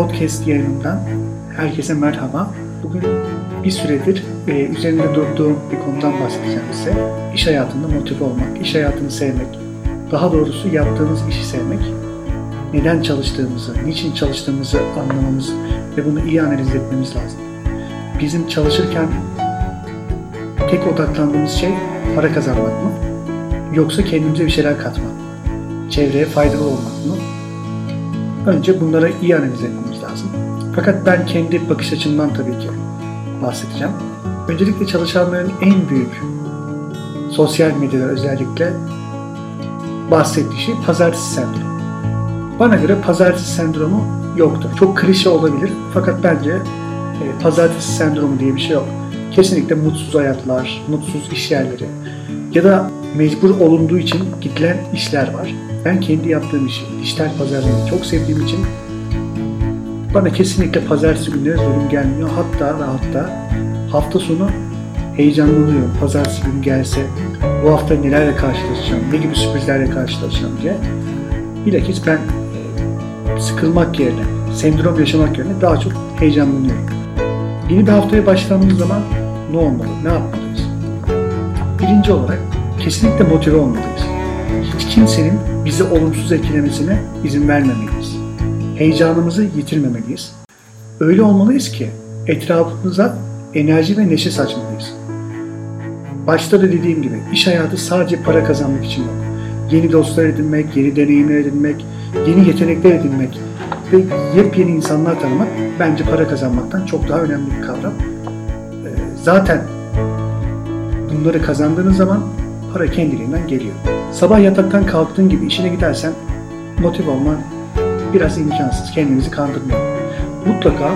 podcast yayınından herkese merhaba. Bugün bir süredir e, üzerinde durduğum bir konudan bahsedeceğim size. İş hayatında motive olmak, iş hayatını sevmek, daha doğrusu yaptığımız işi sevmek, neden çalıştığımızı, niçin çalıştığımızı anlamamız ve bunu iyi analiz etmemiz lazım. Bizim çalışırken tek odaklandığımız şey para kazanmak mı? Yoksa kendimize bir şeyler katmak? Çevreye faydalı olmak mı? Önce bunlara iyi analiz etmemiz lazım. Fakat ben kendi bakış açımdan tabii ki bahsedeceğim. Öncelikle çalışanların en büyük sosyal medyada özellikle bahsettiği şey pazartesi sendromu. Bana göre pazartesi sendromu yoktur. Çok klişe olabilir fakat bence e, pazartesi sendromu diye bir şey yok. Kesinlikle mutsuz hayatlar, mutsuz iş yerleri ya da mecbur olunduğu için gidilen işler var. Ben kendi yaptığım işi, dijital pazarlamayı çok sevdiğim için bana kesinlikle pazartesi günleri zulüm gelmiyor. Hatta ve hatta hafta sonu heyecanlanıyorum. Pazartesi günü gelse bu hafta nelerle karşılaşacağım, ne gibi sürprizlerle karşılaşacağım diye. Bilakis ben e, sıkılmak yerine, sendrom yaşamak yerine daha çok heyecanlanıyorum. Yeni bir haftaya başladığımız zaman ne olmalı, ne yapmalıyız? Birinci olarak kesinlikle motive olmalıyız. Hiç kimsenin bizi olumsuz etkilemesine izin vermemeliyiz. Heyecanımızı yitirmemeliyiz. Öyle olmalıyız ki etrafımıza enerji ve neşe saçmalıyız. Başta da dediğim gibi iş hayatı sadece para kazanmak için yok. Yeni dostlar edinmek, yeni deneyimler edinmek, yeni yetenekler edinmek ve yepyeni insanlar tanımak bence para kazanmaktan çok daha önemli bir kavram. Ee, zaten bunları kazandığınız zaman para kendiliğinden geliyor. Sabah yataktan kalktığın gibi işine gidersen motive olman biraz imkansız. Kendinizi kandırmayalım. Mutlaka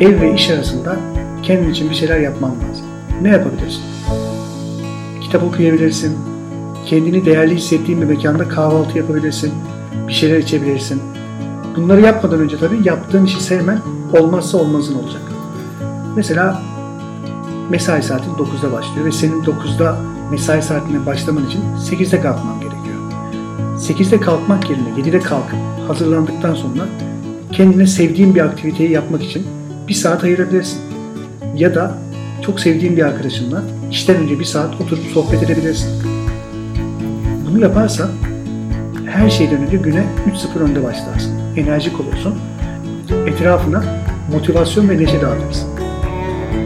ev ve iş arasında kendin için bir şeyler yapman lazım. Ne yapabilirsin? Kitap okuyabilirsin. Kendini değerli hissettiğin bir mekanda kahvaltı yapabilirsin. Bir şeyler içebilirsin. Bunları yapmadan önce tabii yaptığın işi sevmen olmazsa olmazın olacak. Mesela mesai saatin 9'da başlıyor ve senin 9'da mesai saatine başlaman için 8'de kalkman gerekiyor. 8'de kalkmak yerine 7'de kalkıp hazırlandıktan sonra kendine sevdiğin bir aktiviteyi yapmak için bir saat ayırabilirsin. Ya da çok sevdiğin bir arkadaşınla işten önce bir saat oturup sohbet edebilirsin. Bunu yaparsan her şeyden önce güne 3-0 önde başlarsın. Enerjik olursun. Etrafına motivasyon ve neşe dağıtırsın.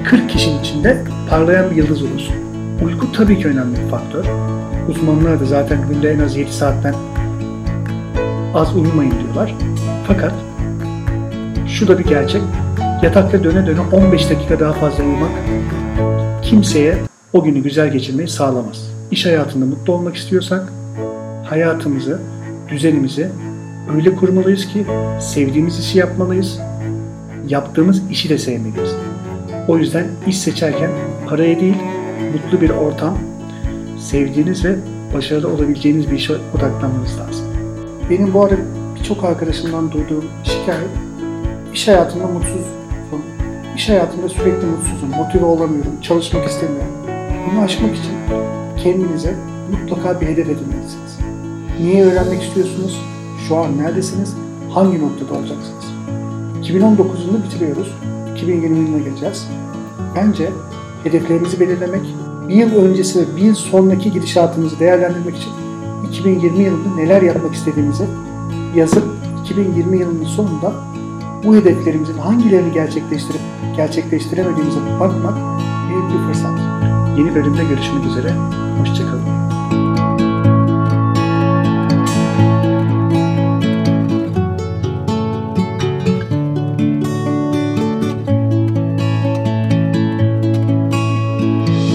40 kişinin içinde parlayan bir yıldız olursun. Uyku tabii ki önemli bir faktör. Uzmanlar da zaten günde en az 7 saatten az uyumayın diyorlar. Fakat şu da bir gerçek. Yatakta döne döne 15 dakika daha fazla uyumak kimseye o günü güzel geçirmeyi sağlamaz. İş hayatında mutlu olmak istiyorsak hayatımızı, düzenimizi öyle kurmalıyız ki sevdiğimiz işi yapmalıyız. Yaptığımız işi de sevmeliyiz. O yüzden iş seçerken paraya değil, mutlu bir ortam, sevdiğiniz ve başarılı olabileceğiniz bir işe odaklanmanız lazım. Benim bu arada birçok arkadaşımdan duyduğum şikayet iş hayatında mutsuzum. İş hayatında sürekli mutsuzum, motive olamıyorum, çalışmak istemiyorum. Bunu aşmak için kendinize mutlaka bir hedef edinmelisiniz. Niye öğrenmek istiyorsunuz? Şu an neredesiniz? Hangi noktada olacaksınız? 2019 yılını bitiriyoruz. 2020 yılına geleceğiz. Bence hedeflerimizi belirlemek, bir yıl öncesi ve bir yıl sonraki gidişatımızı değerlendirmek için 2020 yılında neler yapmak istediğimizi yazıp 2020 yılının sonunda bu hedeflerimizin hangilerini gerçekleştirip gerçekleştiremediğimize bakmak büyük bir fırsat. Yeni bölümde görüşmek üzere. Hoşçakalın.